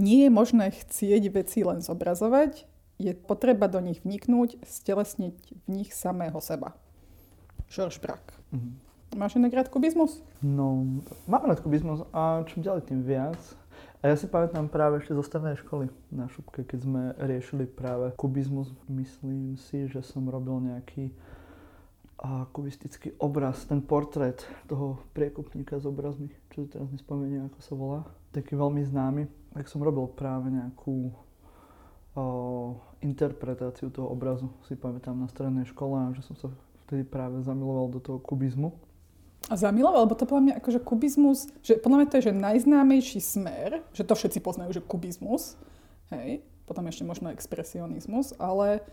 nie je možné chcieť veci len zobrazovať, je potreba do nich vniknúť, stelesniť v nich samého seba. George Brack. Mm-hmm. Máš inak rád kubizmus? No, mám rád kubizmus a čím ďalej, tým viac. A ja si pamätám práve ešte zo stavnej školy na šupke, keď sme riešili práve kubizmus. Myslím si, že som robil nejaký a kubistický obraz, ten portrét toho priekupníka s obrazmi, čo si teraz nespomeniem, ako sa volá. Taký veľmi známy. Tak som robil práve nejakú o, interpretáciu toho obrazu, si pamätám na strednej škole a že som sa vtedy práve zamiloval do toho kubizmu. A zamiloval, lebo to podľa mňa akože kubizmus, že podľa mňa to je že najznámejší smer, že to všetci poznajú, že kubizmus, hej, potom ešte možno expresionizmus, ale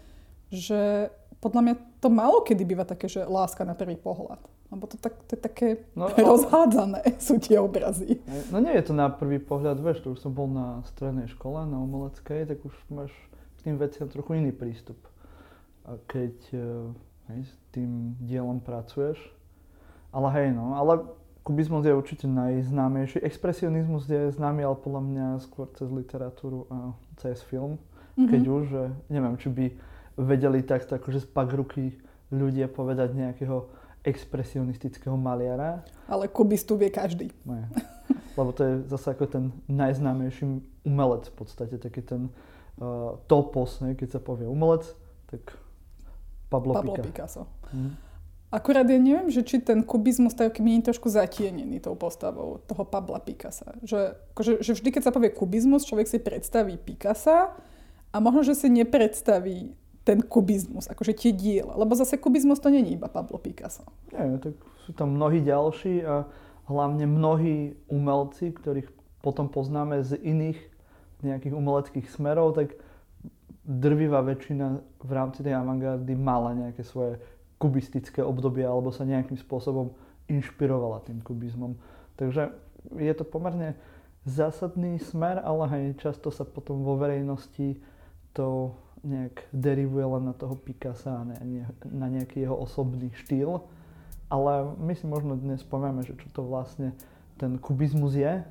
že podľa mňa to málo kedy býva také, že láska na prvý pohľad. Lebo to, tak, to je také no, rozhádzané sú tie obrazy. No nie je to na prvý pohľad, vieš, to už som bol na strednej škole, na umeleckej, tak už máš k tým veciam trochu iný prístup. A keď e, hej, s tým dielom pracuješ, ale hej, no, ale kubizmus je určite najznámejší. Expresionizmus je známy, ale podľa mňa skôr cez literatúru a cez film. Mm-hmm. Keď už, že neviem, či by vedeli takto akože z pak ruky ľudia povedať nejakého expresionistického maliara. Ale kubistu vie každý. Nie. Lebo to je zase ako ten najznámejší umelec v podstate, taký ten uh, topos, ne? keď sa povie umelec, tak Pablo, Pablo Picasso. Picasso. Mm. Akurát ja neviem, že či ten kubizmus tak keby je trošku zatienený tou postavou toho Pabla Picasa. Že, akože, že vždy, keď sa povie kubizmus, človek si predstaví Picasa a možno, že si nepredstaví ten kubizmus, akože tie diela. Lebo zase kubizmus to není iba Pablo Picasso. Nie, tak sú tam mnohí ďalší a hlavne mnohí umelci, ktorých potom poznáme z iných nejakých umeleckých smerov, tak drvivá väčšina v rámci tej avantgardy mala nejaké svoje kubistické obdobie alebo sa nejakým spôsobom inšpirovala tým kubizmom. Takže je to pomerne zásadný smer, ale aj často sa potom vo verejnosti to nejak derivuje len na toho Picasa a ne, na nejaký jeho osobný štýl. Ale my si možno dnes povieme, že čo to vlastne ten kubizmus je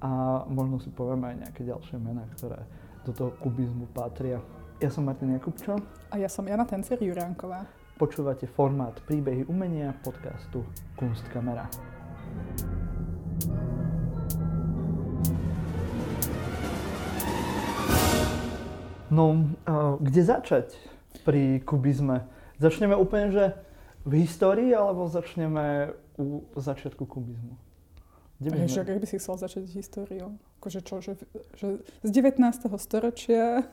a možno si povieme aj nejaké ďalšie mená, ktoré do toho kubizmu patria. Ja som Martin Jakubčo. A ja som Jana Tencer Juránková. Počúvate formát Príbehy umenia podcastu Kunstkamera. No, kde začať pri kubizme? Začneme úplne, že v histórii, alebo začneme u začiatku kubizmu? Kde že ak by si chcel začať históriou? Akože čo, že, že z 19. storočia?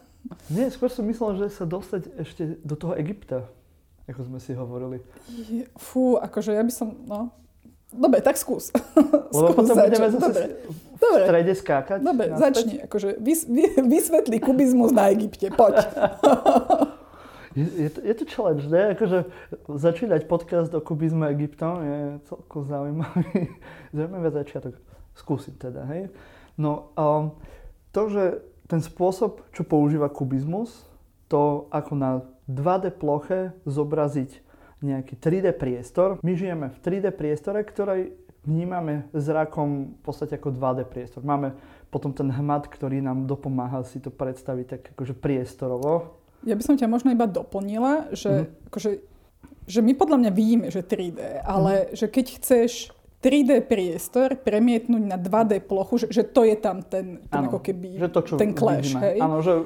Nie, skôr som myslel, že sa dostať ešte do toho Egypta, ako sme si hovorili. Je, fú, akože ja by som, no, Dobre, tak skús. Lebo skús potom začať. budeme zase Dobre. v Dobre. strede skákať. Dobre, naspäť. začni. Akože vys, vysvetli kubizmus na Egypte. Poď. je, je, to, je to challenge, ne? Akože začínať podcast o kubizme Egyptom je celkom zaujímavý, zaujímavý začiatok. Skúsim teda, hej. No, um, to, že ten spôsob, čo používa kubizmus, to ako na 2D ploche zobraziť nejaký 3D priestor. My žijeme v 3D priestore, ktorý vnímame zrakom v podstate ako 2D priestor. Máme potom ten hmat, ktorý nám dopomáha si to predstaviť tak akože priestorovo. Ja by som ťa možno iba doplnila, že, mm. akože, že my podľa mňa vidíme, že 3D, ale mm. že keď chceš 3D priestor premietnúť na 2D plochu, že, že to je tam ten, ten ano, ako keby že to, čo ten clash. Hej? Áno, že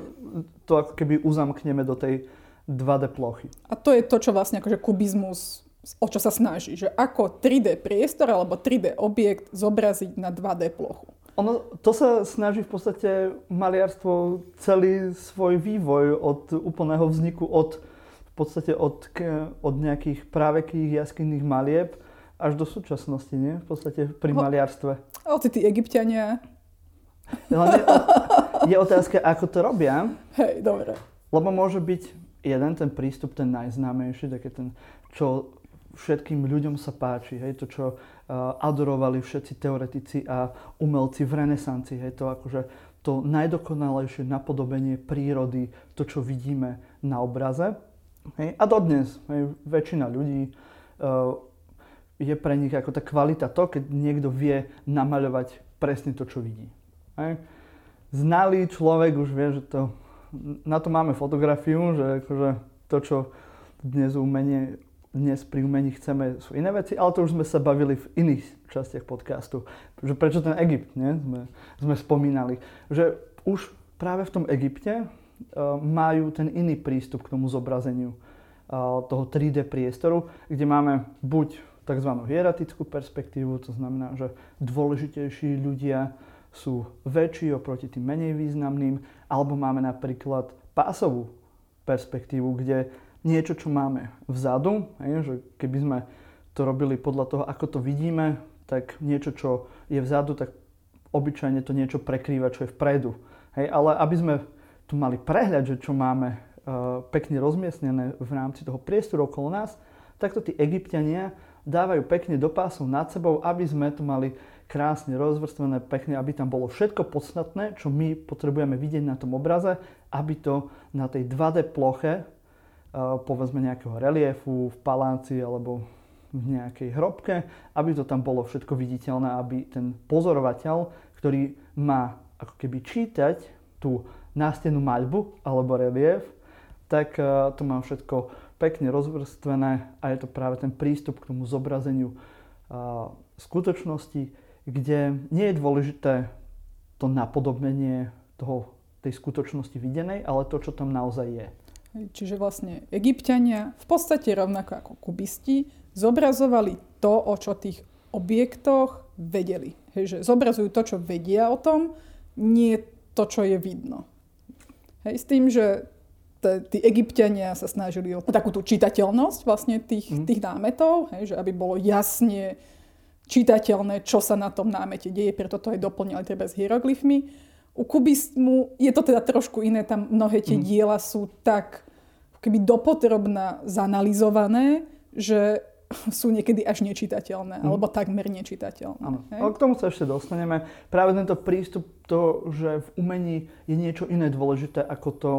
to ako keby uzamkneme do tej 2D plochy. A to je to, čo vlastne akože kubizmus o čo sa snaží, že ako 3D priestor alebo 3D objekt zobraziť na 2D plochu. Ono, to sa snaží v podstate maliarstvo celý svoj vývoj od úplného vzniku, od, v podstate od, od nejakých právekých jaskinných malieb až do súčasnosti, nie? V podstate pri maliarstve. A tí egyptiania. Hlavne je otázka, ako to robia. Hej, dobre. Lebo môže byť jeden ten prístup, ten najznámejší, taký ten, čo všetkým ľuďom sa páči, hej, to, čo uh, adorovali všetci teoretici a umelci v renesancii, hej, to akože to najdokonalejšie napodobenie prírody, to, čo vidíme na obraze. Hej, a dodnes, hej, väčšina ľudí uh, je pre nich ako tá kvalita to, keď niekto vie namaľovať presne to, čo vidí. Hej. znalý človek už vie, že to, na to máme fotografiu, že akože to, čo dnes umenie, dnes pri umení chceme, sú iné veci, ale to už sme sa bavili v iných častiach podcastu. Že prečo ten Egypt, nie? Sme, sme spomínali. Že už práve v tom Egypte uh, majú ten iný prístup k tomu zobrazeniu uh, toho 3D priestoru, kde máme buď tzv. hieratickú perspektívu, to znamená, že dôležitejší ľudia sú väčší oproti tým menej významným, alebo máme napríklad pásovú perspektívu, kde niečo, čo máme vzadu, hej, že keby sme to robili podľa toho, ako to vidíme, tak niečo, čo je vzadu, tak obyčajne to niečo prekrýva, čo je vpredu. Hej, ale aby sme tu mali prehľad, že čo máme uh, pekne rozmiestnené v rámci toho priestoru okolo nás, takto tí egyptiania dávajú pekne do pásov nad sebou, aby sme tu mali krásne rozvrstvené, pekne, aby tam bolo všetko podstatné, čo my potrebujeme vidieť na tom obraze, aby to na tej 2D ploche, povedzme nejakého reliefu v paláci alebo v nejakej hrobke, aby to tam bolo všetko viditeľné, aby ten pozorovateľ, ktorý má ako keby čítať tú nástenú maľbu alebo relief, tak to má všetko pekne rozvrstvené a je to práve ten prístup k tomu zobrazeniu skutočnosti, kde nie je dôležité to napodobnenie toho, tej skutočnosti videnej, ale to, čo tam naozaj je. Čiže vlastne egyptiania v podstate rovnako ako kubisti zobrazovali to, o čo tých objektoch vedeli. Hej, že zobrazujú to, čo vedia o tom, nie to, čo je vidno. Hej, s tým, že tí egyptiania sa snažili o takú tú čitateľnosť vlastne tých, mm. tých námetov, hej, že aby bolo jasne čitateľné, čo sa na tom námete deje, preto to aj doplňali treba s hieroglyfmi. U kubizmu je to teda trošku iné, tam mnohé tie mm. diela sú tak keby dopotrobná zanalizované, že sú niekedy až nečitateľné, mm. alebo takmer nečitateľné. Áno, ale k tomu sa ešte dostaneme. Práve tento prístup, to, že v umení je niečo iné dôležité ako to,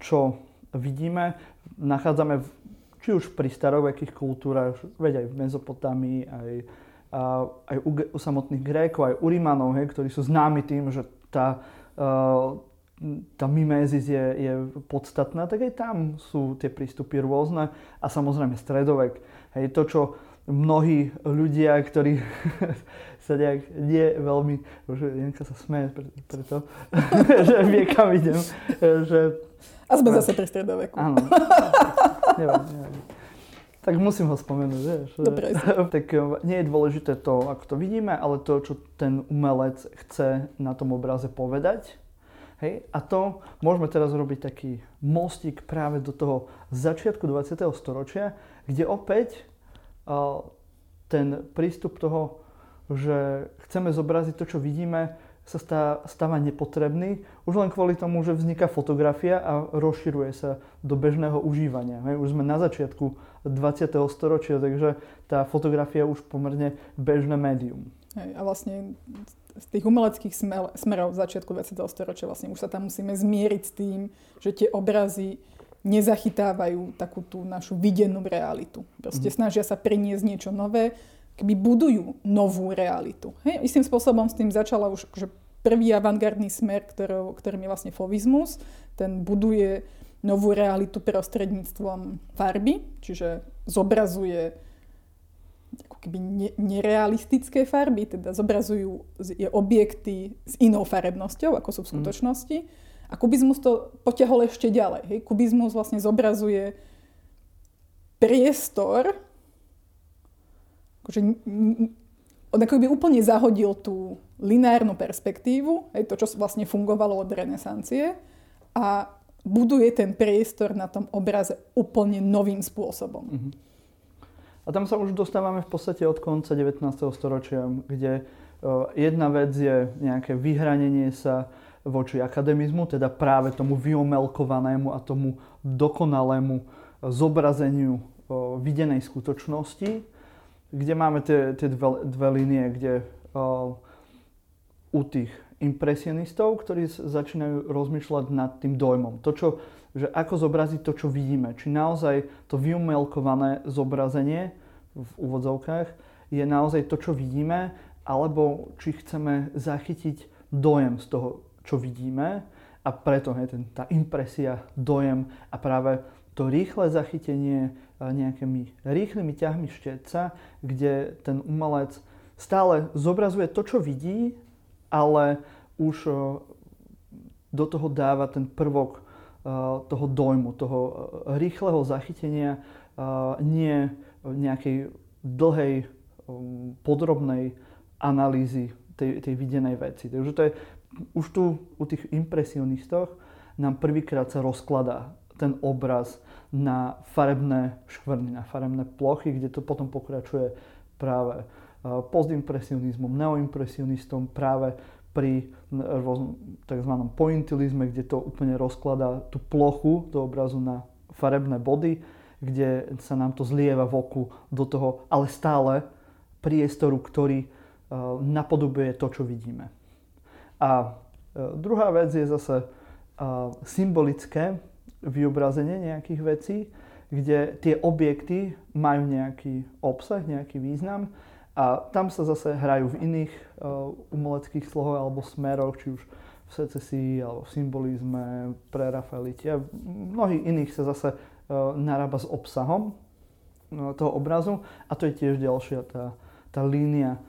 čo vidíme, nachádzame v či už pri starovekých kultúrach, veď aj v Mezopotámii, aj, aj u, u samotných Grékov, aj u Rímanov, hej, ktorí sú známi tým, že tá, uh, tá mimézis je, je podstatná, tak aj tam sú tie prístupy rôzne a samozrejme stredovek. Hej, to, čo mnohí ľudia, ktorí sa nejak nie veľmi, že Janka sa smeje preto, že vie, kam idem, že a sme zase pri stredoveku. Áno. nevadí, nevadí. Tak musím ho spomenúť, vieš. Dobre. tak eh, nie je dôležité to, ako to vidíme, ale to, čo ten umelec chce na tom obraze povedať. Hej? A to môžeme teraz robiť taký mostík práve do toho začiatku 20. storočia, kde opäť uh, ten prístup toho, že chceme zobraziť to, čo vidíme, sa stáva nepotrebný, už len kvôli tomu, že vzniká fotografia a rozširuje sa do bežného užívania. Už sme na začiatku 20. storočia, takže tá fotografia už pomerne bežné médium. Hej, a vlastne z tých umeleckých smerov v začiatku 20. storočia vlastne už sa tam musíme zmieriť s tým, že tie obrazy nezachytávajú takú tú našu videnú realitu. Proste mm. snažia sa priniesť niečo nové, keby budujú novú realitu. Hej? Istým spôsobom s tým začala už akože prvý avantgardný smer, ktorý, ktorým je vlastne fovizmus. Ten buduje novú realitu prostredníctvom farby, čiže zobrazuje ako keby ne, nerealistické farby, teda zobrazujú je objekty s inou farebnosťou, ako sú v mm. skutočnosti. Mm. A kubizmus to potiahol ešte ďalej. Hej? Kubizmus vlastne zobrazuje priestor, akože, on ako by úplne zahodil tú lineárnu perspektívu, aj to, čo vlastne fungovalo od renesancie a buduje ten priestor na tom obraze úplne novým spôsobom. Mm-hmm. A tam sa už dostávame v podstate od konca 19. storočia, kde jedna vec je nejaké vyhranenie sa voči akademizmu, teda práve tomu vyomelkovanému a tomu dokonalému zobrazeniu videnej skutočnosti kde máme tie, tie dve, dve línie, kde uh, u tých impresionistov, ktorí začínajú rozmýšľať nad tým dojmom. To, čo, že ako zobraziť to, čo vidíme. Či naozaj to vyumelkované zobrazenie v úvodzovkách je naozaj to, čo vidíme, alebo či chceme zachytiť dojem z toho, čo vidíme a preto hej, ten, tá impresia, dojem a práve to rýchle zachytenie nejakými rýchlymi ťahmi štetca, kde ten umelec stále zobrazuje to, čo vidí, ale už do toho dáva ten prvok toho dojmu, toho rýchleho zachytenia, nie nejakej dlhej, podrobnej analýzy tej, tej videnej veci. Takže to je už tu u tých impresionistoch nám prvýkrát sa rozkladá ten obraz na farebné škvrny, na farebné plochy, kde to potom pokračuje práve postimpresionizmom, neoimpresionistom, práve pri tzv. pointilizme, kde to úplne rozkladá tú plochu do obrazu na farebné body, kde sa nám to zlieva v oku do toho, ale stále priestoru, ktorý napodobuje to, čo vidíme. A e, druhá vec je zase e, symbolické vyobrazenie nejakých vecí, kde tie objekty majú nejaký obsah, nejaký význam a tam sa zase hrajú v iných e, umeleckých slohoch alebo smeroch, či už v secesii alebo v symbolizme, pre Rafaelite a mnohých iných sa zase narába s obsahom toho obrazu a to je tiež ďalšia tá, tá línia,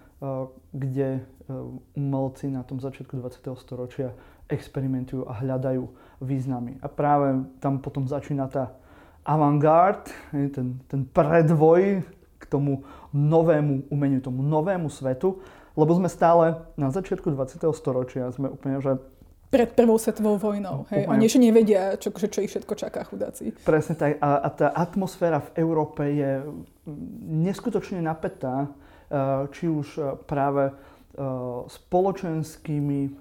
kde Eh, umelci na tom začiatku 20. storočia experimentujú a hľadajú významy. A práve tam potom začína tá avantgard, ten, ten predvoj k tomu novému umeniu, tomu novému svetu, lebo sme stále na začiatku 20. storočia, sme úplne, že pred prvou svetovou vojnou. Hej? Oni ešte nevedia, čo, čo, ich všetko čaká, chudáci. Presne tak. A, a tá atmosféra v Európe je neskutočne napätá, eh, či už eh, práve spoločenskými eh,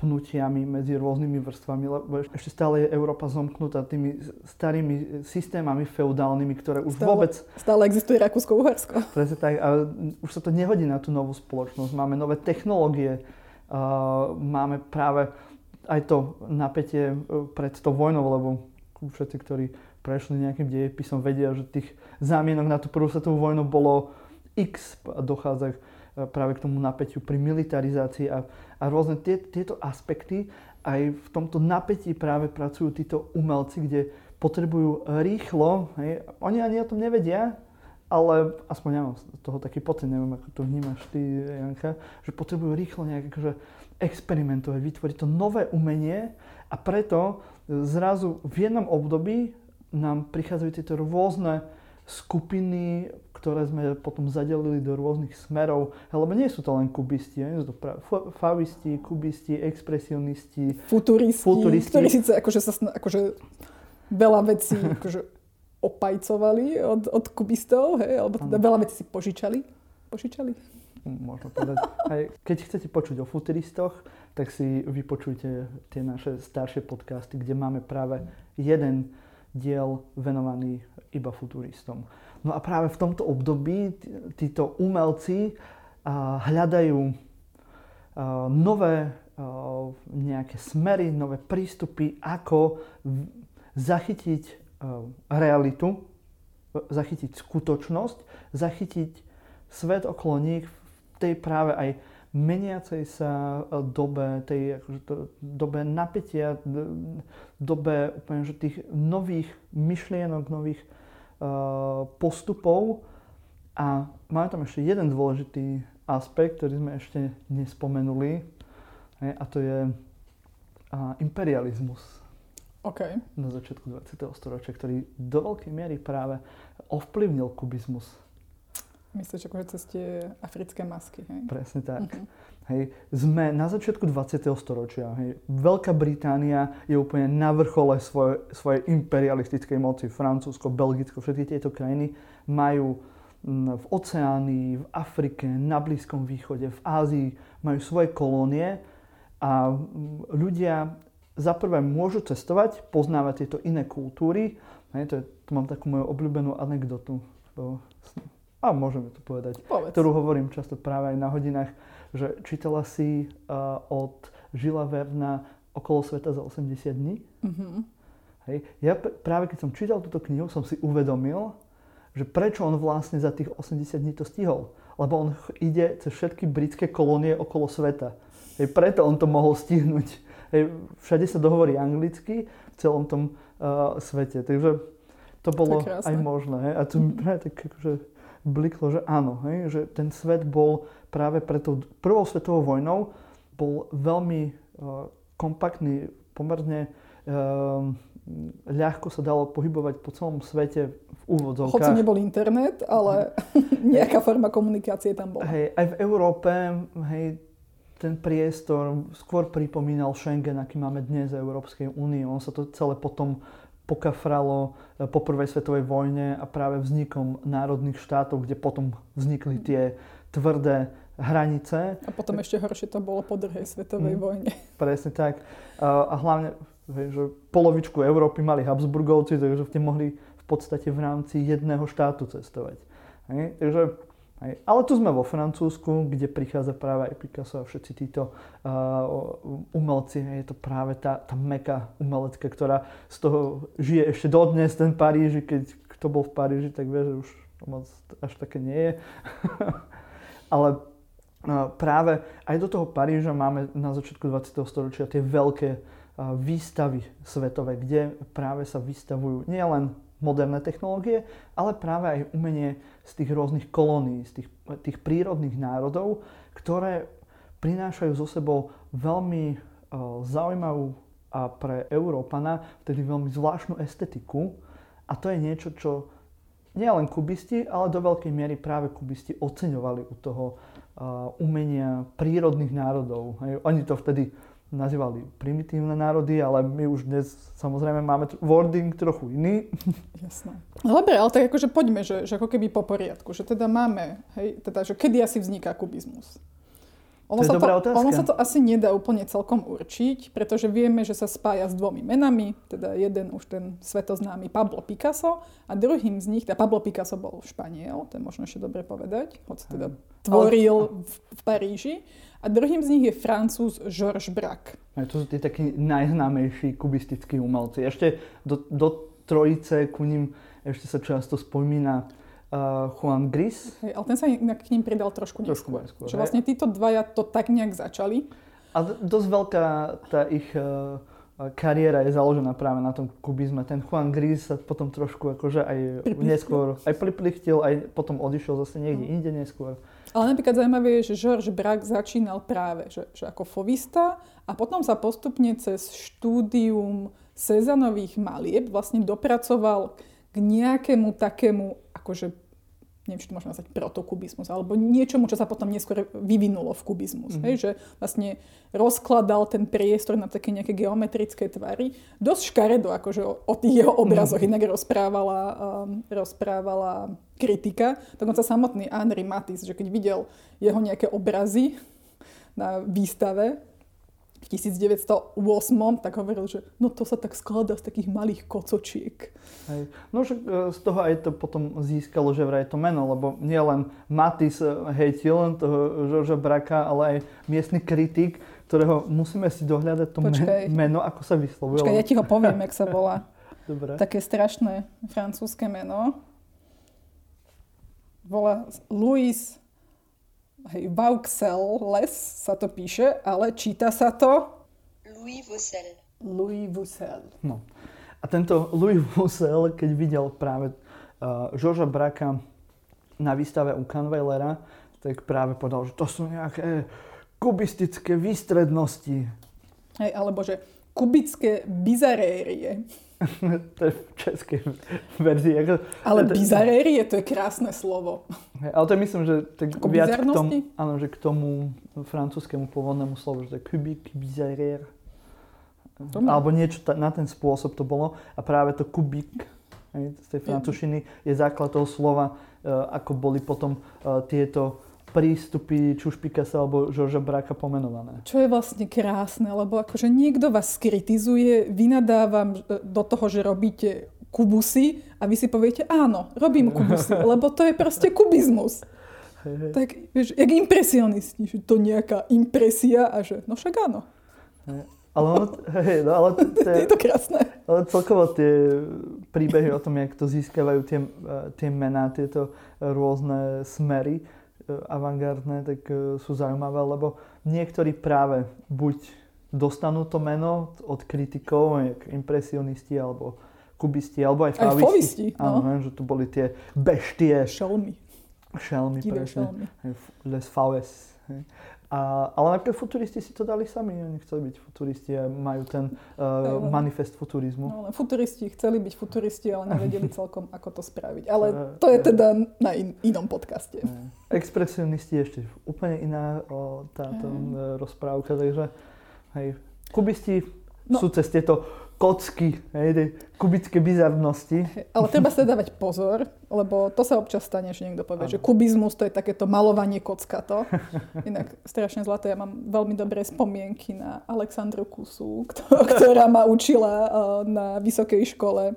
pnutiami medzi rôznymi vrstvami, lebo ešte stále je Európa zomknutá tými starými systémami feudálnymi, ktoré už stále, vôbec... Stále existuje Rakúsko-Uhersko. Presne tak, a už sa to nehodí na tú novú spoločnosť. Máme nové technológie, eh, máme práve aj to napätie pred tou vojnou, lebo všetci, ktorí prešli nejakým dejepisom, vedia, že tých zámienok na tú prvú svetovú vojnu bolo x dochádza práve k tomu napätiu pri militarizácii a, a rôzne tie, tieto aspekty. Aj v tomto napätí práve pracujú títo umelci, kde potrebujú rýchlo, hej, oni ani o tom nevedia, ale aspoň ja mám z toho taký pocit, neviem ako to vnímaš ty, Janka, že potrebujú rýchlo nejak akože experimentovať, vytvoriť to nové umenie a preto zrazu v jednom období nám prichádzajú tieto rôzne skupiny ktoré sme potom zadelili do rôznych smerov, lebo nie sú to len kubisti, nie sú to práve favisti, kubisti, expresionisti, futuristi, futuristi. ktorí síce akože sa akože veľa vecí akože opajcovali od, od kubistov, hej, alebo teda veľa vecí si požičali. Požičali? Možno povedať. Aj keď chcete počuť o futuristoch, tak si vypočujte tie naše staršie podcasty, kde máme práve jeden diel venovaný iba futuristom. No a práve v tomto období títo umelci hľadajú nové nejaké smery, nové prístupy, ako zachytiť realitu, zachytiť skutočnosť, zachytiť svet okolo nich v tej práve aj meniacej sa dobe, tej akože to, dobe napätia, dobe úplne, že tých nových myšlienok, nových Eh, postupov a máme tam ešte jeden dôležitý aspekt, ktorý sme ešte nespomenuli a to je imperializmus. Okay. Na začiatku 20. storočia, ktorý do veľkej miery práve ovplyvnil kubizmus. Myslíš akože cez tie africké masky, hej? Presne tak. Uh-huh. Hej, sme na začiatku 20. storočia. Hej. Veľká Británia je úplne na vrchole svoje, svojej imperialistickej moci. Francúzsko, Belgicko, všetky tieto krajiny majú v Oceánii, v Afrike, na Blízkom východe, v Ázii, majú svoje kolónie a ľudia za prvé môžu cestovať, poznávať tieto iné kultúry. Hej, to, je, to mám takú moju obľúbenú anekdotu. A môžeme to povedať. Povedz. Ktorú hovorím často práve aj na hodinách že čítala si uh, od Žila Verna okolo sveta za 80 dní. Mm-hmm. Hej. Ja p- práve keď som čítal túto knihu, som si uvedomil, že prečo on vlastne za tých 80 dní to stihol. Lebo on ide cez všetky britské kolónie okolo sveta. Hej, preto on to mohol stihnúť. Hej, všade sa dohovorí anglicky v celom tom uh, svete. Takže to bolo To aj možné. Hej. A to mi práve tak akože bliklo, že áno, hej, že ten svet bol práve pred tou prvou svetovou vojnou bol veľmi uh, kompaktný, pomerne um, ľahko sa dalo pohybovať po celom svete v úvodzovkách. Hoci nebol internet, ale nejaká forma komunikácie tam bola. Hej, aj v Európe, hej, ten priestor skôr pripomínal Schengen, aký máme dnes v Európskej únii. On sa to celé potom pokafralo e, po prvej svetovej vojne a práve vznikom národných štátov, kde potom vznikli tie tvrdé hranice. A potom ešte horšie to bolo po druhej svetovej Mm. vojne. Presne tak. A a hlavne, že polovičku Európy mali Habsburgovci, takže ste mohli v podstate v rámci jedného štátu cestovať. Takže, hej. Ale tu sme vo Francúzsku, kde prichádza práve aj Picasso a všetci títo uh, umelci. Je to práve tá, tá meka umelecká, ktorá z toho žije ešte dodnes, ten Paríži. Keď kto bol v Paríži, tak vie, že už to moc až také nie je. Ale Uh, práve aj do toho Paríža máme na začiatku 20. storočia tie veľké uh, výstavy svetové, kde práve sa vystavujú nielen moderné technológie, ale práve aj umenie z tých rôznych kolónií, z tých, tých prírodných národov, ktoré prinášajú so sebou veľmi uh, zaujímavú a pre Európana vtedy veľmi zvláštnu estetiku. A to je niečo, čo nielen kubisti, ale do veľkej miery práve kubisti oceňovali u toho uh, umenia prírodných národov. Hej. Oni to vtedy nazývali primitívne národy, ale my už dnes samozrejme máme wording trochu iný. Jasné. No dobre, ale tak akože poďme, že, že ako keby po poriadku, že teda máme, hej, teda, že kedy asi vzniká kubizmus? Ono, To sa to, otázka. ono sa to asi nedá úplne celkom určiť, pretože vieme, že sa spája s dvomi menami, teda jeden už ten svetoznámy Pablo Picasso a druhým z nich, teda Pablo Picasso bol Španiel, to je možno ešte dobre povedať, hoci teda tvoril v, v Paríži, a druhým z nich je Francúz Georges Braque. Hej, to sú tie takí najznámejší kubistickí umelci. Ešte do, do trojice ku ním ešte sa často spomína uh, Juan Gris. Hej, ale ten sa inak k ním pridal trošku Trošku neskôr. neskôr, Že hej. vlastne títo dvaja to tak nejak začali. A dosť veľká tá ich uh, kariéra je založená práve na tom kubizme. Ten Juan Gris sa potom trošku akože aj Priplichtil. neskôr, aj priplichtil, aj potom odišiel zase niekde Mm. inde neskôr. Ale napríklad zaujímavé je, že Georges Braque začínal práve že, že ako fovista a potom sa postupne cez štúdium Cezanových malieb vlastne dopracoval k nejakému takému, akože neviem, či to môžeme nazvať protokubizmus, alebo niečomu, čo sa potom neskôr vyvinulo v kubizmus. Mhm. Hej, že vlastne rozkladal ten priestor na také nejaké geometrické tvary. Dosť škaredo, akože o, o tých jeho obrazoch inak rozprávala, um, rozprávala kritika. Dokonca samotný Henri Matisse, že keď videl jeho nejaké obrazy na výstave v 1908, tak hovoril, že no to sa tak skladá z takých malých kocočiek. Hej. No však e, z toho aj to potom získalo, že vraj to meno, lebo nielen Matis e, hejtil len toho Žorža Braka, ale aj miestny kritik, ktorého musíme si dohľadať to Počkaj. men- meno, ako sa vyslovuje. Počkaj, ja ti ho poviem, jak sa volá. Dobre. Také strašné francúzske meno. Volá Louis hej, Vauxelles sa to píše, ale číta sa to Louis Vaucel. Louis Vussel. No. A tento Louis Vussel, keď videl práve uh, Žorža Braka na výstave u Canveilera, tak práve povedal, že to sú nejaké kubistické výstrednosti. Hej, alebo že kubické bizarérie. to je v českej verzii. Ako, Ale bizarérie, to je krásne slovo. Ale to myslím, že tak Ako viac k tomu, áno, že k tomu francúzskému pôvodnému slovu, že to je kubik, má- Alebo niečo ta, na ten spôsob to bolo. A práve to kubik z tej francúzštiny je základ toho slova, e, ako boli potom e, tieto prístupy či už Picasso alebo Žorža Braka pomenované. Čo je vlastne krásne, lebo akože niekto vás skritizuje, vynadávam e, do toho, že robíte kubusy a vy si poviete, áno, robím kubusy, lebo to je proste kubizmus. Hej, hej. Tak, vieš, jak impresionisti, že to nejaká impresia a že, no však áno, Ale, ono, hej, no, ale, to je, to krásne. ale celkovo tie príbehy o tom, jak to získavajú tie, e, tie mená, tieto rôzne smery, avantgardné, tak e, sú zaujímavé, lebo niektorí práve buď dostanú to meno od kritikov, jak impresionisti alebo kubisti, alebo aj Aj favisti. favisti, Áno, no. že tu boli tie beštie, Šelmy. šelmy, presne. šelmy. Les faves. A, ale napríklad futuristi si to dali sami, oni chceli byť futuristi a majú ten uh, manifest futurizmu. No, len futuristi chceli byť futuristi, ale nevedeli celkom, ako to spraviť. Ale Eh, to je eh. teda na in, inom podcaste. Expresionisti je ešte úplne iná o, táto Mm. e, rozprávka, takže hej, kubisti No. sú cez tieto kocky, hej, kubické bizarnosti. Ale treba sa dávať pozor, lebo to sa občas stane, že niekto povie, Áno. že kubizmus to je takéto malovanie kockato. Inak strašne zlaté, ja mám veľmi dobré spomienky na Alexandru Kusu, kto- ktorá ma učila eh, na vysokej škole eh,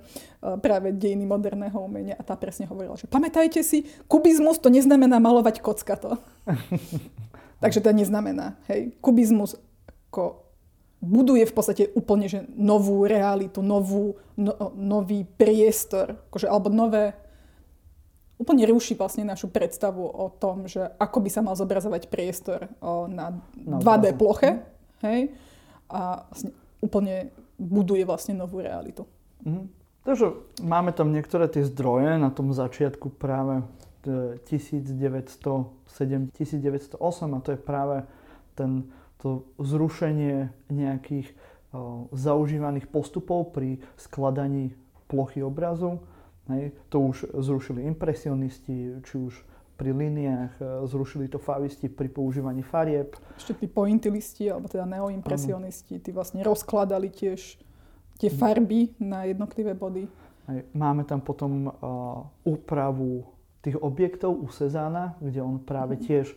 práve dejiny moderného umenia a tá presne hovorila, že pamätajte si, kubizmus to neznamená malovať kockato. Takže to neznamená, hej, kubizmus ako buduje v podstate úplne že novú realitu, novú, no, nový priestor, akože, alebo nové, úplne ruší vlastne našu predstavu o tom, že ako by sa mal zobrazovať priestor o, na Na 2D obrazu. ploche, hej, a vlastne úplne buduje vlastne novú realitu. Mhm. Takže máme tam niektoré tie zdroje na tom začiatku práve e, 1907, 1908 a to je práve ten, to zrušenie nejakých zaužívaných postupov pri skladaní plochy obrazu. Hej. To už zrušili impresionisti, či už pri líniách, e, zrušili to favisti pri používaní farieb. Ešte tí pointillisti, alebo teda neoimpresionisti, tí vlastne rozkladali tiež tie farby na jednotlivé body. Hej. Máme tam potom uh, úpravu tých objektov u Cezána, kde on práve tiež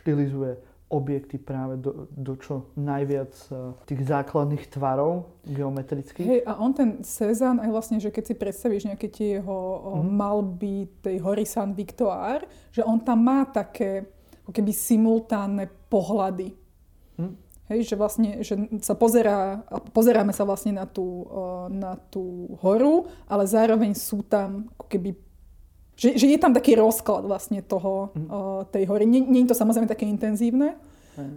štilizuje objekty práve do, do čo najviac uh, tých základných tvarov geometrických. Hej, a on ten Cézanne, aj vlastne, že keď si predstavíš nejaké tie jeho mm. Mhm. malby tej Horizon Victoire, že on tam má také ako keby simultánne pohľady. Hm. Hej, že vlastne, že sa pozerá, pozeráme sa vlastne na tú, eh, na tú horu, ale zároveň sú tam ako keby že, že je tam taký rozklad vlastne toho, eh, tej hory. Nie, je to samozrejme také intenzívne,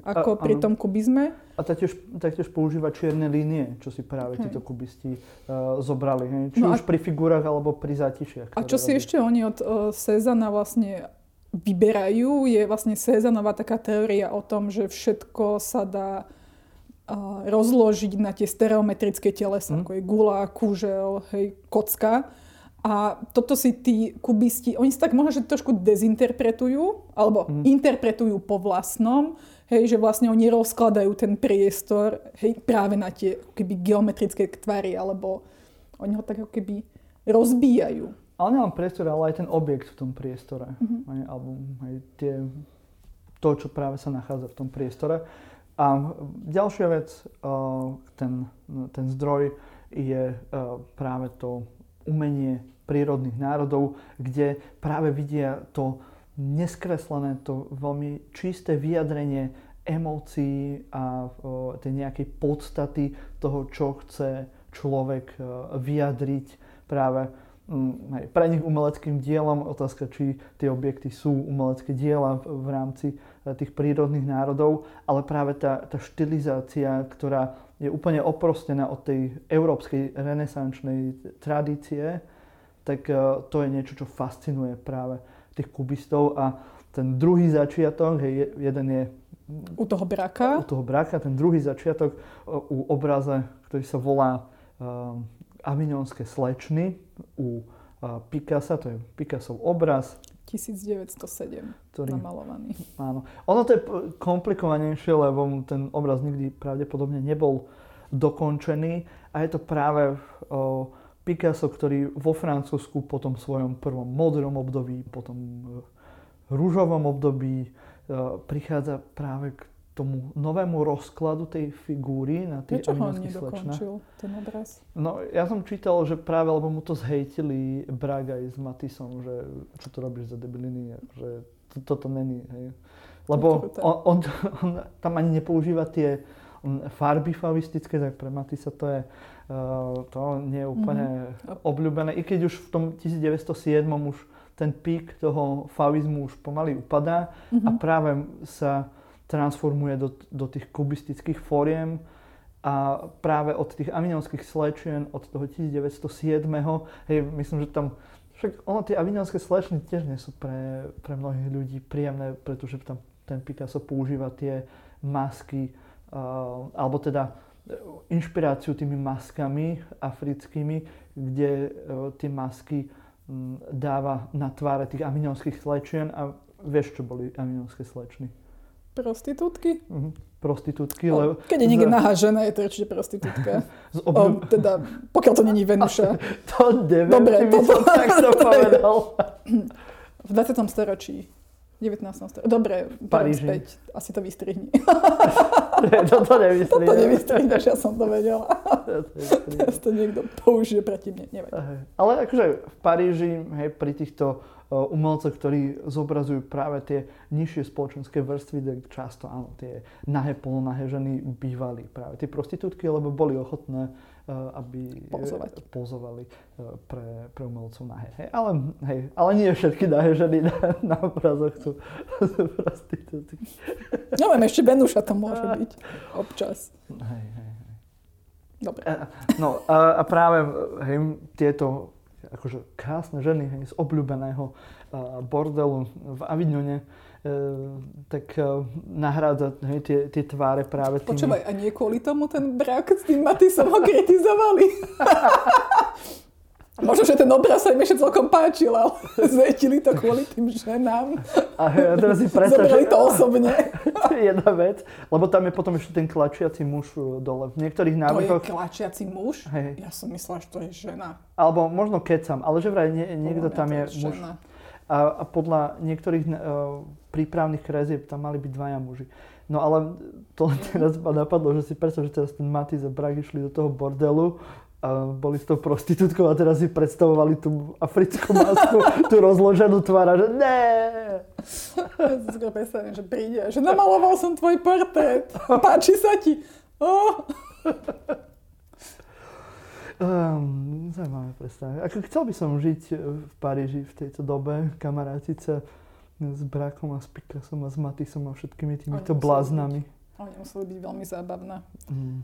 ako A- pri áno. tom kubizme. A taktiež, taktiež používa čierne línie, čo si práve Hej. títo kubisti uh, zobrali. Hej. Či No a- už pri figurách, alebo pri zátišiach. A čo si robí. ešte oni od uh, Cezana vlastne vyberajú, je vlastne Cezanová taká teória o tom, že všetko sa dá uh, rozložiť na tie stereometrické telesa, Mhm. ako je gula, kúžel, hej, kocka. A toto si tí kubisti, oni si tak možno, že trošku dezinterpretujú, alebo Mhm. interpretujú po vlastnom, hej, že vlastne oni rozkladajú ten priestor, hej, práve na tie keby geometrické tvary, alebo oni ho tak keby rozbíjajú. Ale nielen priestor, ale aj ten objekt v tom priestore. Mhm. Hej, alebo aj tie, to, čo práve sa nachádza v tom priestore. A ďalšia vec, uh, ten, ten zdroj je uh, práve to umenie prírodných národov, kde práve vidia to neskreslené, to veľmi čisté vyjadrenie emócií a tej nejakej podstaty toho, čo chce človek uh, vyjadriť práve Mm, pre nich umeleckým dielom, otázka, či tie objekty sú umelecké diela v, v rámci e, tých prírodných národov, ale práve tá, tá štilizácia, ktorá je úplne oprostená od tej európskej renesančnej tradície, tak e, to je niečo, čo fascinuje práve tých kubistov a ten druhý začiatok, hej, je- jeden je U toho braka. u toho braka, ten druhý začiatok e, u obraze, ktorý sa volá um, Avignonské slečny u uh, Picassa, to je Picassov obraz, 1907 ktorý... namalovaný. Áno. Ono to je komplikovanejšie, lebo ten obraz nikdy pravdepodobne nebol dokončený a je to práve o, Picasso, ktorý vo Francúzsku po tom svojom prvom modrom období, potom e, rúžovom období e, prichádza práve k tomu novému rozkladu tej figúry na ho avignonských slečnách. ten obraz? No, ja som čítal, že práve, lebo mu to zhejtili Braga aj s Matisom, že čo to robíš za debiliny, že to, toto není, hej. Lebo on, on, on tam ani nepoužíva tie farby favistické, tak pre Matisa to je to nie je úplne Mhm. obľúbené. I keď už v tom 1907 už ten pík toho fauzizmu už pomaly upadá a práve sa transformuje do, do tých kubistických fóriem a práve od tých avinovských slečien od toho 1907. Hej, myslím, že tam však ono tie avinovské slečny tiež nie sú pre, pre mnohých ľudí príjemné, pretože tam ten Picasso používa tie masky, uh, alebo teda inšpiráciu tými maskami africkými, kde uh, tie masky dáva na tváre tých aminovských slečien a vieš, čo boli aminovské slečny? Prostitútky? Uh-huh. Prostitútky, O, lebo... keď je niekde nahá žena, je to určite prostitútka. Z O, obľú... teda, pokiaľ to není Venuša. To neviem, Dobre, či by som takto povedal. V 20. storočí. 19. storočí. Dobre, Paríži. späť. Asi to vystrihni. Toto nemyslím. to nevystrihneš, ja som to vedela. Toto. Teraz to niekto použije proti mne. Hej. Ale akože v Paríži, hej, pri týchto uh, umelcoch, ktorí zobrazujú práve tie nižšie spoločenské vrstvy, tak často áno, tie nahé, polonahé ženy bývali práve tie prostitútky, lebo boli ochotné, aby Pozovať. pozovali uh, pre, pre umelcov nahé. Hej. Ale, hej, ale nie všetky nahé ženy na, na obrazoch sú, sú prostitútky. Neviem, ešte Venuša to môže byť. Občas. Hej, hej. Dobre. No a, a práve hej, tieto akože krásne ženy hej, z obľúbeného bordelu v Avignone, tak e, nahrádza hej, tie, tie tváre práve tými... Počúvaj, a nie kvôli tomu ten brak s tým Matisom ho kritizovali? Možno, že ten obraz sa im ešte celkom páčil, ale zvetili to kvôli tým ženám. A, hej, a teraz si predstav, Zobrali to osobne. to je jedna vec, lebo tam je potom ešte ten klačiaci muž e, dole. V niektorých To je klačiaci muž? Hej. Ja som myslela, že to je žena. alebo možno kecam, ale že vraj nie, niekto tam to je muž. žena. A, a podľa niektorých uh, prípravných krezieb tam mali byť dvaja muži. No ale to len teraz ma napadlo, že si predstav, že teraz ten Matiz a Brak išli do toho bordelu a boli s tou prostitútkou a teraz si predstavovali tú africkú masku, tú rozloženú tvár a že ne. Ja predstavím, že príde, že namaloval som tvoj portrét. Páči sa ti? Oh. Um, zaujímavé predstavenie. Ako chcel by som žiť v Paríži v tejto dobe, kamarátiť sa s Brakom a s Picassom a s Matisom a všetkými týmito museli bláznami. Oni museli byť veľmi zábavná. Mm.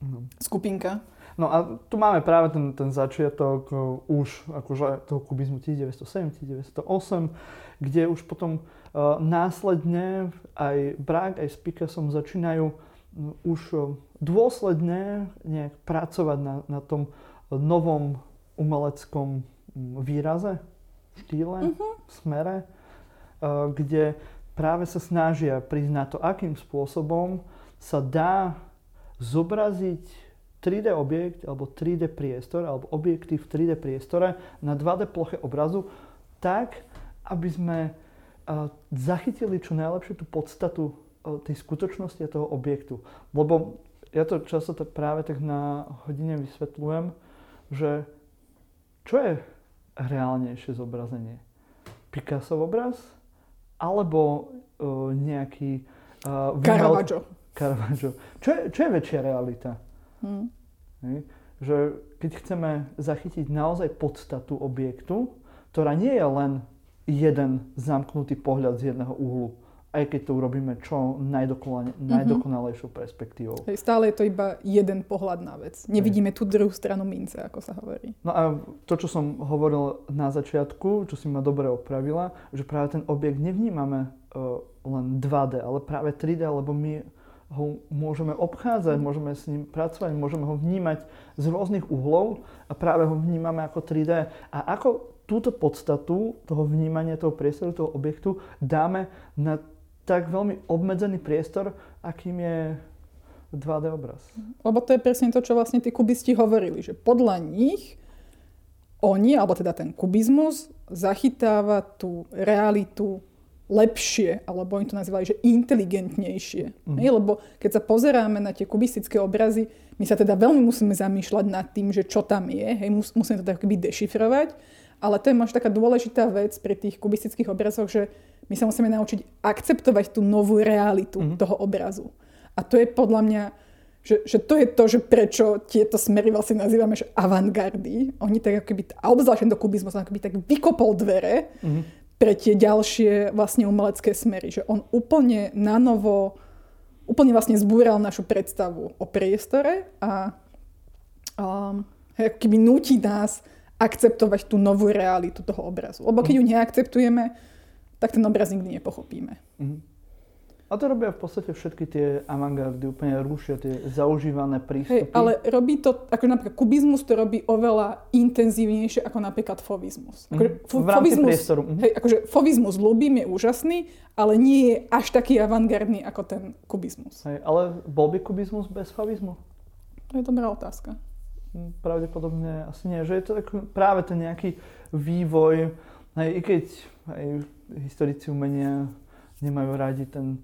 No. Skupinka. No a tu máme práve ten, ten začiatok uh, už akože toho kubizmu 1907, 1908, kde už potom uh, následne aj Brák, aj s Picassom začínajú um, už uh, dôsledne nejak pracovať na, na tom novom umeleckom um, výraze, štýle, smere, uh, kde práve sa snažia prísť na to, akým spôsobom sa dá zobraziť 3D objekt alebo 3D priestor alebo objektív v 3D priestore na 2D ploche obrazu tak, aby sme uh, zachytili čo najlepšie tú podstatu uh, tej skutočnosti a toho objektu. Lebo ja to často tak práve tak na hodine vysvetľujem, že čo je reálnejšie zobrazenie? Picasso obraz alebo uh, nejaký uh, vymel- Caravaggio. Caravaggio. Čo je, čo je väčšia realita? Hm. Hej? Že keď chceme zachytiť naozaj podstatu objektu, ktorá nie je len jeden zamknutý pohľad z jedného uhlu, aj keď to urobíme čo najdokonale, najdokonalejšou perspektívou. Hej, stále je to iba jeden pohľad na vec. Nevidíme tú druhú stranu mince, ako sa hovorí. No a to, čo som hovoril na začiatku, čo si ma dobre opravila, že práve ten objekt nevnímame uh, len 2D, ale práve 3D, lebo my ho môžeme obchádzať, môžeme s ním pracovať, môžeme ho vnímať z rôznych uhlov a práve ho vnímame ako 3D. A ako túto podstatu toho vnímania toho priestoru, toho objektu dáme na tak veľmi obmedzený priestor, akým je 2D obraz. Lebo to je presne to, čo vlastne tí kubisti hovorili, že podľa nich oni, alebo teda ten kubizmus, zachytáva tú realitu lepšie, alebo oni to nazývali, že inteligentnejšie. Mm. Hej, lebo keď sa pozeráme na tie kubistické obrazy, my sa teda veľmi musíme zamýšľať nad tým, že čo tam je, hej, mus, musíme to tak akoby dešifrovať, ale to je možno taká dôležitá vec pri tých kubistických obrazoch, že my sa musíme naučiť akceptovať tú novú realitu mm. toho obrazu. A to je podľa mňa Že, že to je to, že prečo tieto smery vlastne nazývame že avantgardy. Oni tak ako keby, a obzvlášť tento kubizmus, ako keby tak vykopol dvere mm-hmm. pre tie ďalšie vlastne umelecké smery. Že on úplne na novo, úplne vlastne zbúral našu predstavu o priestore a um, ako keby nutí nás akceptovať tú novú realitu toho obrazu. Lebo keď ju neakceptujeme, tak ten obraz nikdy nepochopíme. Mm-hmm. A to robia v podstate všetky tie avantgardy, úplne rušia tie zaužívané prístupy. Hej, ale robí to, ako napríklad kubizmus to robí oveľa intenzívnejšie ako napríklad fovizmus. Akože, mm, v rámci fovizmus, priestoru. Mm. Hej, akože fovizmus ľúbim, je úžasný, ale nie je až taký avantgardný ako ten kubizmus. Hej, ale bol by kubizmus bez fovizmu? To je dobrá otázka. Pravdepodobne asi nie. Že je to tak práve ten nejaký vývoj, hej, i keď hej, historici umenia nemajú radi ten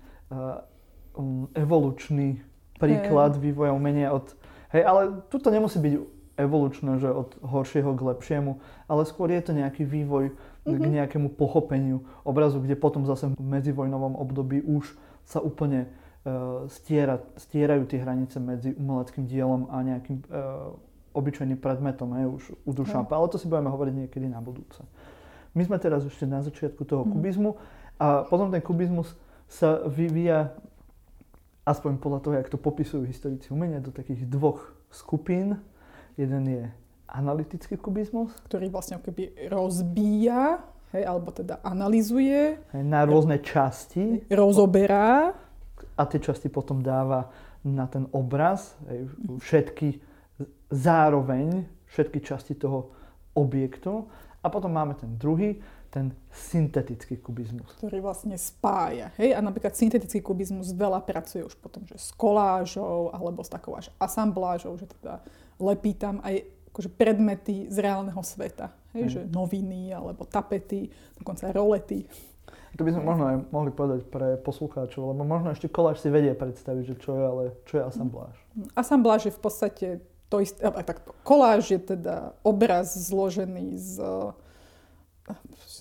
um, evolučný príklad hey. vývoja umenia od... Hej, ale tuto nemusí byť evolučné, že od horšieho k lepšiemu, ale skôr je to nejaký vývoj mm-hmm. k mhm. nejakému pochopeniu obrazu, kde potom zase v medzivojnovom období už sa úplne uh, stiera, stierajú tie hranice medzi umeleckým dielom a nejakým uh, obyčajným predmetom, hej, už u Duchampa, ale to si budeme hovoriť niekedy na budúce. My sme teraz ešte na začiatku toho mm. kubizmu a potom ten kubizmus sa vyvíja, aspoň podľa toho, jak to popisujú historici umenia, do takých dvoch skupín. Jeden je analytický kubizmus. Ktorý vlastne keby rozbíja, hej, alebo teda analizuje. Hej, na rôzne časti. Rozoberá. A tie časti potom dáva na ten obraz. Hej, všetky zároveň, všetky časti toho objektu. A potom máme ten druhý, ten syntetický kubizmus. Ktorý vlastne spája. Hej? A napríklad syntetický kubizmus veľa pracuje už potom že s kolážou alebo s takou až asamblážou, že teda lepí tam aj akože predmety z reálneho sveta. Hej? Že noviny alebo tapety, dokonca rolety. To by sme možno aj mohli povedať pre poslucháčov, lebo možno ešte koláž si vedie predstaviť, že čo je, ale čo je asambláž. Asambláž je v podstate to isté, takto. Koláž je teda obraz zložený z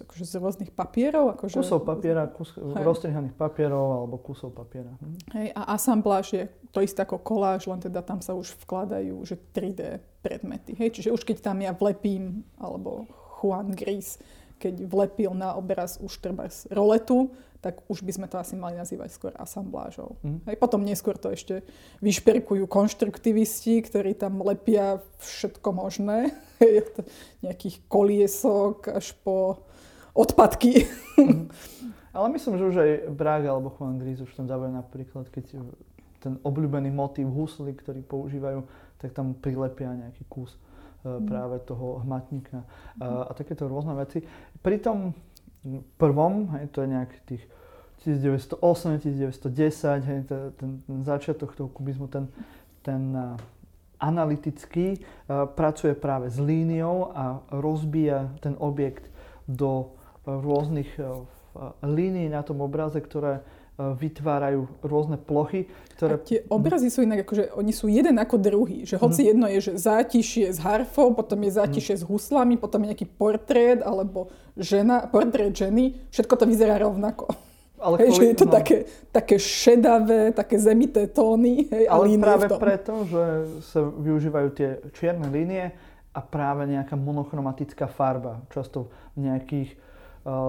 akože z rôznych papierov? Akože... Kusov papiera, kus, roztrihaných papierov alebo kusov papiera. Hm. Hej, a asambláž je to isté ako koláž, len teda tam sa už vkladajú že 3D predmety. Hej, čiže už keď tam ja vlepím, alebo Juan Gris, keď vlepil na obraz už treba roletu, tak už by sme to asi mali nazývať skôr asamblážou. Mm. Hej, potom neskôr to ešte vyšperkujú konštruktivisti, ktorí tam lepia všetko možné. Hej, nejakých koliesok až po odpadky. Mm. Ale myslím, že už aj Braga alebo Juan Gris už tam dávajú napríklad, keď ten obľúbený motív husly, ktorý používajú, tak tam prilepia nejaký kus mm. práve toho hmatníka a, a takéto rôzne veci. Pri tom prvom, hej, to je nejak tých 1908, 1910, hej, ten, ten, ten začiatok toho kubizmu, ten, ten analytický pracuje práve s líniou a rozbíja ten objekt do uh, rôznych uh, línií na tom obraze, ktoré vytvárajú rôzne plochy, ktoré... A tie obrazy sú inak, akože oni sú jeden ako druhý. Že hoci mm. jedno je, že zátišie s harfou, potom je zátišie mm. s huslami, potom je nejaký portrét alebo žena, portrét ženy. Všetko to vyzerá rovnako. Ale hej, kvôli, že je to no. také, také šedavé, také zemité tóny. Hej, ale a práve preto, že sa využívajú tie čierne línie a práve nejaká monochromatická farba. Často v nejakých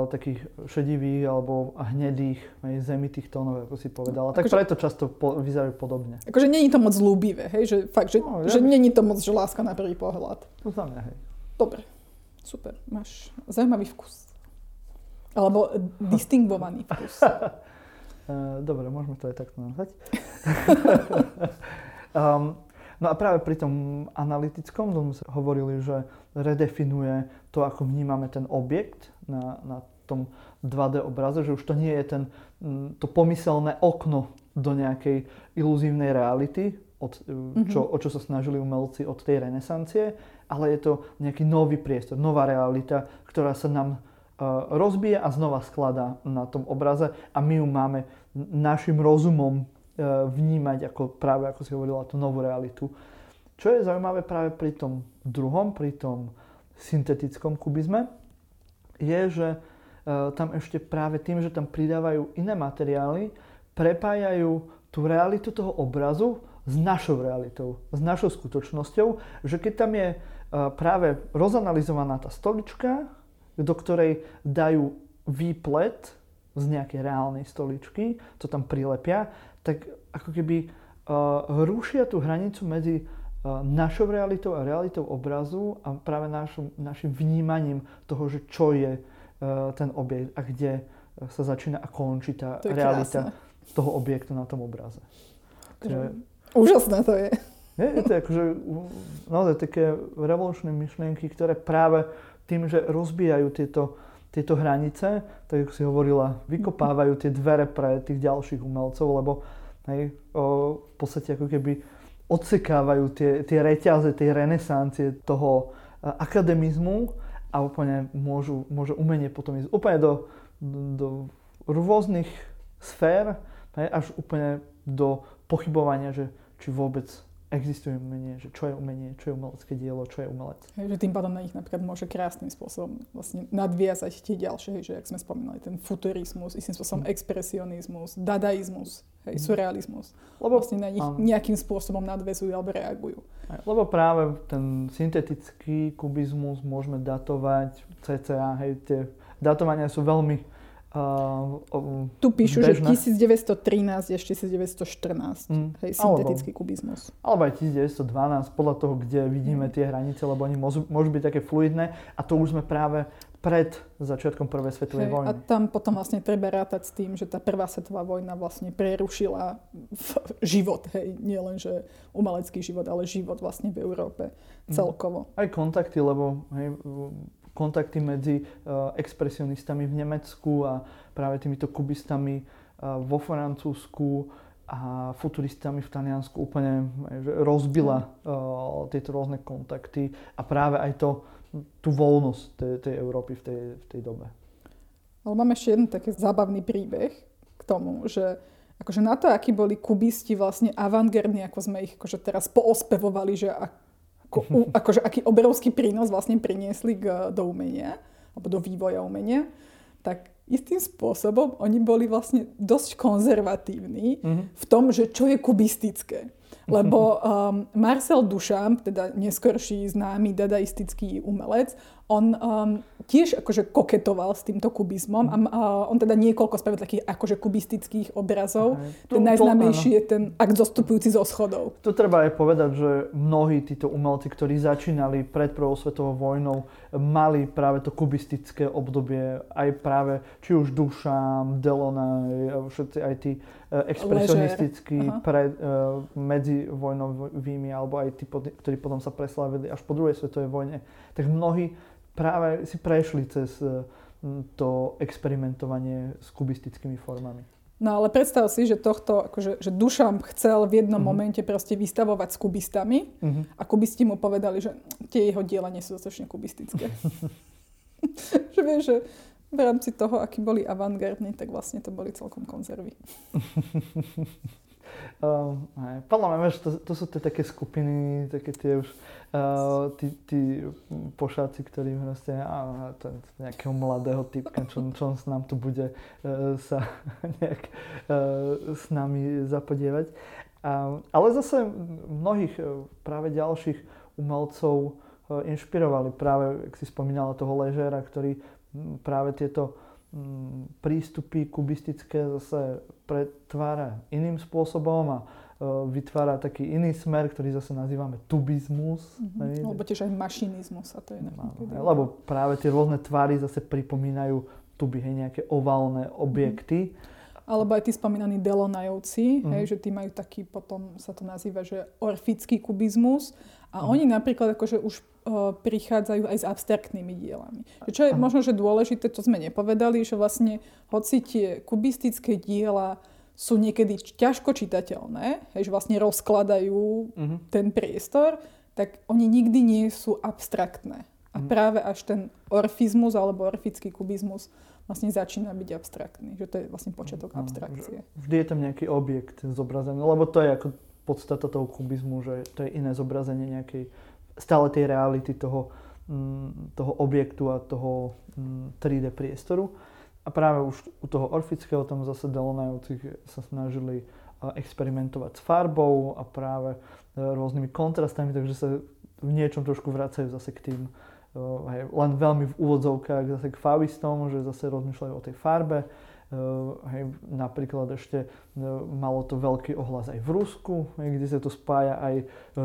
takých šedivých alebo hnedých, hej, zemitých tónov, ako si povedala. Tak akože, preto často po, vyzerajú podobne. Akože není to moc ľúbivé, hej? Že, fakt, že, no, ja že není to moc že láska na prvý pohľad. To znamená, hej. Dobre, super. Máš zaujímavý vkus. Alebo distingvovaný vkus. Dobre, môžeme to aj takto nazvať. um, no a práve pri tom analytickom sme hovorili, že redefinuje to, ako vnímame ten objekt na, na tom 2D obraze, že už to nie je ten, mm, to pomyselné okno do nejakej iluzívnej reality, od, mm-hmm. čo, o čo sa snažili umelci od tej renesancie, ale je to nejaký nový priestor, nová realita, ktorá sa nám Eh, rozbije a znova skladá na tom obraze a my ju máme našim rozumom eh, vnímať ako práve, ako si hovorila, tú novú realitu. Čo je zaujímavé práve pri tom druhom, pri tom syntetickom kubizme, je, že eh, tam ešte práve tým, že tam pridávajú iné materiály, prepájajú tú realitu toho obrazu s našou realitou, s našou skutočnosťou, že keď tam je práve rozanalizovaná tá stolička, do ktorej dajú výplet z nejakej reálnej stoličky, to tam prilepia, tak ako keby uh, rušia tú hranicu medzi našou realitou a realitou obrazu a práve našom, našim vnímaním toho, že čo je uh, ten objekt a kde sa začína a končí tá realita krásne. toho objektu na tom obraze. Že... Úžasné to je. Je, je to akože naozaj také revolučné myšlienky, ktoré práve tým, že rozbijajú tieto, tieto hranice, tak ako si hovorila, vykopávajú tie dvere pre tých ďalších umelcov, lebo hej, o, v podstate ako keby odsekávajú tie, tie reťaze, tie renesancie toho akademizmu a úplne môžu, môže umenie potom ísť úplne do, do rôznych sfér, hej, až úplne do pochybovania, že či vôbec existuje umenie, že čo je umenie, čo je umelecké dielo, čo je umelec. Hej, že tým pádom na nich napríklad môže krásnym spôsobom vlastne nadviazať tie ďalšie, hej, že jak sme spomínali, ten futurizmus, istým spôsobom hm. expresionizmus, dadaizmus, hej, surrealizmus. Lebo vlastne na nich áno. nejakým spôsobom nadvezujú alebo reagujú. Lebo práve ten syntetický kubizmus môžeme datovať cca, hej, tie datovania sú veľmi Uh, tu píšu, bežné. že 1913 až 1914, mm. hej, syntetický alebo, kubizmus. Alebo aj 1912, podľa toho, kde vidíme mm. tie hranice, lebo oni môžu, môžu byť také fluidné a to už sme práve pred začiatkom prvej svetovej hej, vojny. A tam potom vlastne treba rátať s tým, že tá prvá svetová vojna vlastne prerušila život, hej, nie len že umelecký život, ale život vlastne v Európe mm. celkovo. Aj kontakty, lebo hej, kontakty medzi uh, expresionistami v Nemecku a práve týmito kubistami uh, vo Francúzsku a futuristami v Taliansku úplne že rozbila uh, tieto rôzne kontakty a práve aj to, tú voľnosť tej, tej Európy v tej, v tej dobe. Ale mám ešte jeden taký zábavný príbeh k tomu, že akože na to, akí boli kubisti vlastne avantgardní, ako sme ich akože teraz poospevovali, že ako, akože aký obrovský prínos vlastne priniesli k, do umenia, alebo do vývoja umenia, tak istým spôsobom oni boli vlastne dosť konzervatívni mm-hmm. v tom, že čo je kubistické. Lebo um, Marcel Duchamp, teda neskorší známy dadaistický umelec, on um, tiež akože koketoval s týmto kubizmom a uh, on teda niekoľko spravil takých akože kubistických obrazov. Aha, ten najznámejší je ten akt zostupujúci zo schodov. To treba aj povedať, že mnohí títo umelci, ktorí začínali pred prvou svetovou vojnou, mali práve to kubistické obdobie, aj práve či už Duchamp, Delaunay, všetci aj tí uh, expresionistickí pred, uh, medzivojnovými, alebo aj tí, ktorí potom sa preslávili až po druhej svetovej vojne, tak mnohí práve si prešli cez e, to experimentovanie s kubistickými formami. No ale predstav si, že tohto, akože, že Dušamp chcel v jednom uh-huh. momente proste vystavovať s kubistami uh-huh. a kubisti mu povedali, že tie jeho diela nie sú dostatočne kubistické. že vieš, že v rámci toho, akí boli avantgardní, tak vlastne to boli celkom konzervy. Uh, podľa mňa, to, to sú tie také skupiny, také tie už, uh, tí, tí pošáci, ktorí proste, a je nejakého mladého typka, čo, čo s nám tu bude uh, sa nejak uh, s nami zapodievať. Uh, ale zase mnohých práve ďalších umelcov uh, inšpirovali práve, ak si spomínala toho Ležera, ktorý práve tieto prístupy kubistické zase pretvára iným spôsobom a e, vytvára taký iný smer, ktorý zase nazývame tubizmus. Mm-hmm. Alebo tiež aj mašinizmus. A to je no, lebo práve tie rôzne tvary zase pripomínajú tuby, hej, nejaké oválne objekty. Mm-hmm. Alebo aj tí spomínaní Delonajovci, mm-hmm. hej, že tí majú taký, potom sa to nazýva, že orfický kubizmus. A mm-hmm. oni napríklad akože už prichádzajú aj s abstraktnými dielami. Čo je možno, že dôležité, to sme nepovedali, že vlastne hoci tie kubistické diela sú niekedy ťažko čitateľné, že vlastne rozkladajú uh-huh. ten priestor, tak oni nikdy nie sú abstraktné. A uh-huh. práve až ten orfizmus alebo orfický kubizmus vlastne začína byť abstraktný. Že to je vlastne počiatok uh-huh. abstrakcie. Vždy je tam nejaký objekt zobrazený, lebo to je ako podstata toho kubizmu, že to je iné zobrazenie nejakej stále tej reality toho, mm, toho objektu a toho 3D mm, priestoru. A práve už u toho Orfického tam zase Delonajovci sa snažili experimentovať s farbou a práve rôznymi kontrastami, takže sa v niečom trošku vracajú zase k tým hej, len veľmi v úvodzovkách zase k favistom, že zase rozmýšľajú o tej farbe. Hej, napríklad ešte malo to veľký ohlas aj v Rusku, hej, kde sa to spája aj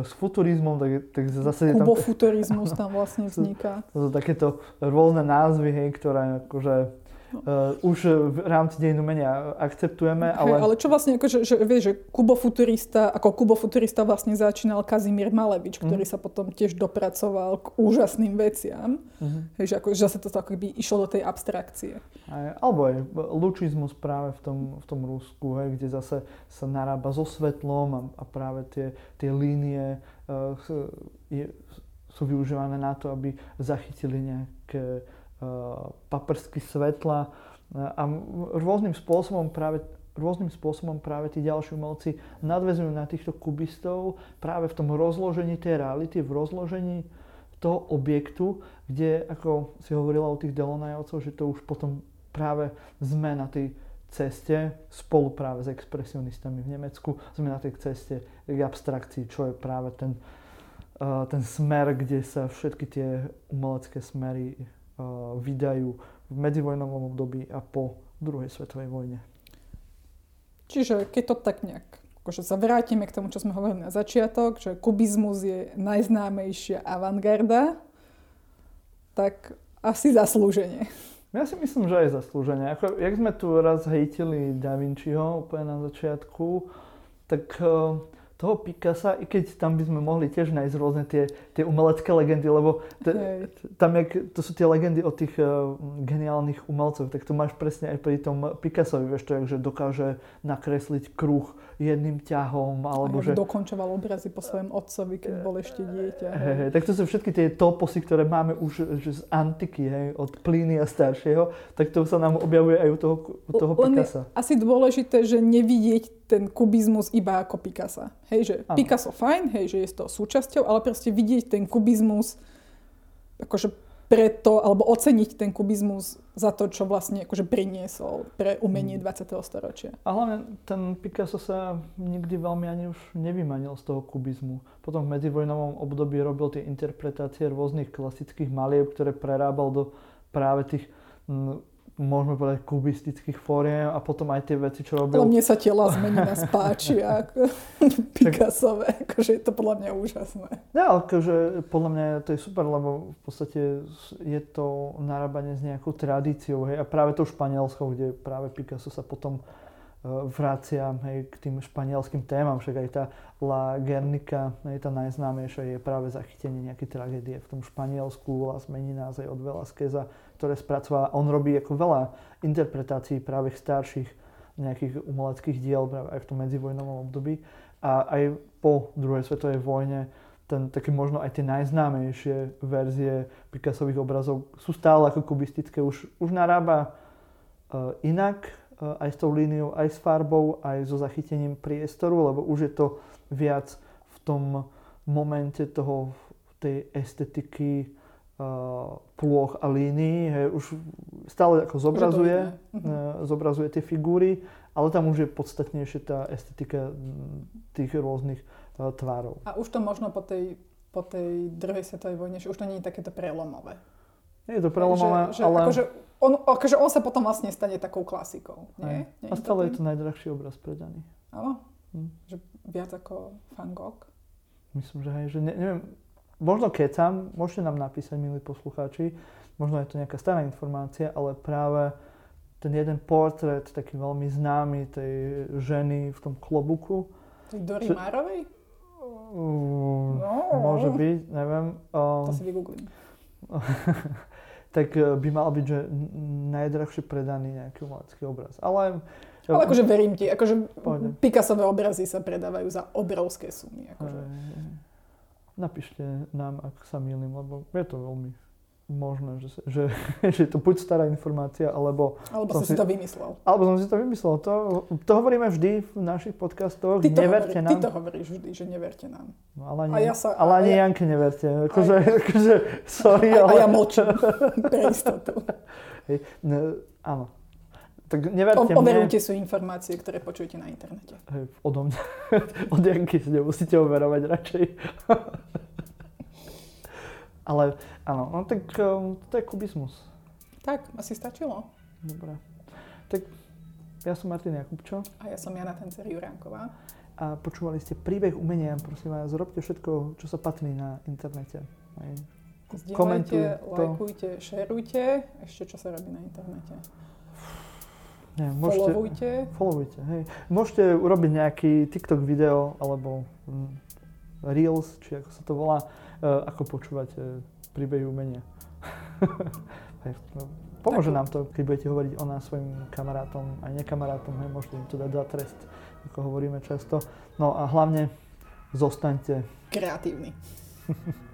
s futurizmom, tak, tak zase je tam... Kubofuturizmus tam vlastne vzniká. To, to, takéto rôzne názvy, hej, ktoré akože uh, už v rámci dejinu menia akceptujeme. Ale... Hey, ale čo vlastne, akože, že, vieš, že kubofuturista, ako kubofuturista vlastne začínal Kazimír Malevič, ktorý mm. sa potom tiež dopracoval k úžasným veciam. Mm-hmm. Hej, že, ako, že sa to ako by išlo do tej abstrakcie. Aj, alebo aj lučizmus práve v tom, v tom Rusku, hej, kde zase sa narába so svetlom a, a práve tie, tie línie uh, je, sú využívané na to, aby zachytili nejaké Eh, paprsky svetla eh, a rôznym spôsobom práve rôznym spôsobom práve tí ďalší umelci nadvezujú na týchto kubistov práve v tom rozložení tej reality, v rozložení toho objektu, kde, ako si hovorila o tých Delonajovcov, že to už potom práve sme na tej ceste spolu práve s expresionistami v Nemecku, sme na tej ceste k abstrakcii, čo je práve ten, uh, ten smer, kde sa všetky tie umelecké smery vydajú v medzivojnovom období a po druhej svetovej vojne. Čiže keď to tak nejak akože sa vrátime k tomu, čo sme hovorili na začiatok, že kubizmus je najznámejšia avantgarda, tak asi zaslúženie. Ja si myslím, že aj zaslúženie. Ako, jak sme tu raz hejtili Da Vinciho úplne na začiatku, tak uh, toho Picasa, i keď tam by sme mohli tiež nájsť rôzne tie, tie umelecké legendy, lebo t- tam, jak, to sú tie legendy o tých uh, geniálnych umelcov, tak to máš presne aj pri tom Picassovi, vieš to, že dokáže nakresliť kruh jedným ťahom, alebo že... dokončoval obrazy po svojom otcovi, keď bol ešte dieťa. Hej, hej, tak to sú všetky tie toposy, ktoré máme už že z antiky, hej, od Plíny a staršieho, tak to sa nám objavuje aj u toho, u toho Picasa. asi dôležité, že nevidieť ten kubizmus iba ako Picasso. Hej, že ano. Picasso fajn, hej, že je to súčasťou, ale proste vidieť ten kubizmus akože preto, alebo oceniť ten kubizmus za to, čo vlastne akože priniesol pre umenie 20. Hmm. storočia. A hlavne ten Picasso sa nikdy veľmi ani už nevymanil z toho kubizmu. Potom v medzivojnovom období robil tie interpretácie rôznych klasických malieb, ktoré prerábal do práve tých môžeme povedať, kubistických fóriem a potom aj tie veci, čo robil... Ale mne sa tela zmenina spáči ako Picassové, akože je to podľa mňa úžasné. Ja, akože podľa mňa to je super, lebo v podstate je to narábanie s nejakou tradíciou, hej, a práve to Španielsko, kde práve Picasso sa potom e, vracia hej, k tým španielským témam, však aj tá La Guernica, hej, tá najznámejšia je práve zachytenie nejaké tragédie v tom Španielsku, Las Meninas aj od Velázqueza, ktoré spracováva. On robí ako veľa interpretácií práve starších nejakých umeleckých diel práve aj v tom medzivojnovom období. A aj po druhej svetovej vojne ten, také možno aj tie najznámejšie verzie Picassových obrazov sú stále ako kubistické. Už, už narába uh, inak, uh, aj s tou líniou, aj s farbou, aj so zachytením priestoru, lebo už je to viac v tom momente toho, tej estetiky, plôch a línií, hej, už stále ako zobrazuje, uh, zobrazuje tie figúry, ale tam už je podstatnejšie tá estetika tých rôznych uh, tvárov. A už to možno po tej, po tej druhej svetovej vojne, že už to nie je takéto prelomové. Nie je to prelomové, že, že, ale... Akože on, akože on sa potom vlastne stane takou klasikou, nie? nie a stále je to najdrahší obraz predaný. Áno? Hm. Že viac ako Van Gogh? Myslím, že hej, že ne, neviem, možno kecam, môžete nám napísať, milí poslucháči, možno je to nejaká stará informácia, ale práve ten jeden portrét, taký veľmi známy tej ženy v tom klobuku. Dory že, Márovej? Uh, no. Môže byť, neviem. Um, to si vygooglím. tak eh, by mal byť, že najdrahšie predaný nejaký umelecký obraz. Ale ale akože verím ti, akože Picassové obrazy sa predávajú za obrovské sumy. Akože. Napíšte nám, ak sa mýlim, lebo je to veľmi možné, že, že, že to buď stará informácia, alebo... Alebo som si to vymyslel. Alebo som si to vymyslel. To, to hovoríme vždy v našich podcastoch. Ty to neverte hovorí, nám. Ty to hovoríš vždy, že neverte nám. No, ale ani, a ja sa, ale ani ja, Janke neverte. Akože, aj, akože sorry, a, ale... A ja močím pre istotu. Hej, no, áno. Tak O, neverte mne. overujte sú informácie, ktoré počujete na internete. Hej, odo mňa. Od Janky si nemusíte overovať radšej. Ale áno, no tak um, to je kubizmus. Tak, asi stačilo. Dobre. Tak ja som Martin Jakubčo A ja som Jana Tencer Juránková. a počúvali ste príbeh umenia. Prosím vás, robte všetko, čo sa patrí na internete. Hej. Zdieľajte, lajkujte, šerujte. Ešte čo sa robí na internete. Nie, môžete, Followujte. followujte, hej. Môžete urobiť nejaký TikTok video alebo mm, Reels, či ako sa to volá, uh, ako počúvať uh, príbehy umenia. hej, no, pomôže Tak. nám to, keď budete hovoriť o nás svojim kamarátom, aj nekamarátom, hej, môžete im to dať za trest, ako hovoríme často. No a hlavne zostaňte Kreatívny.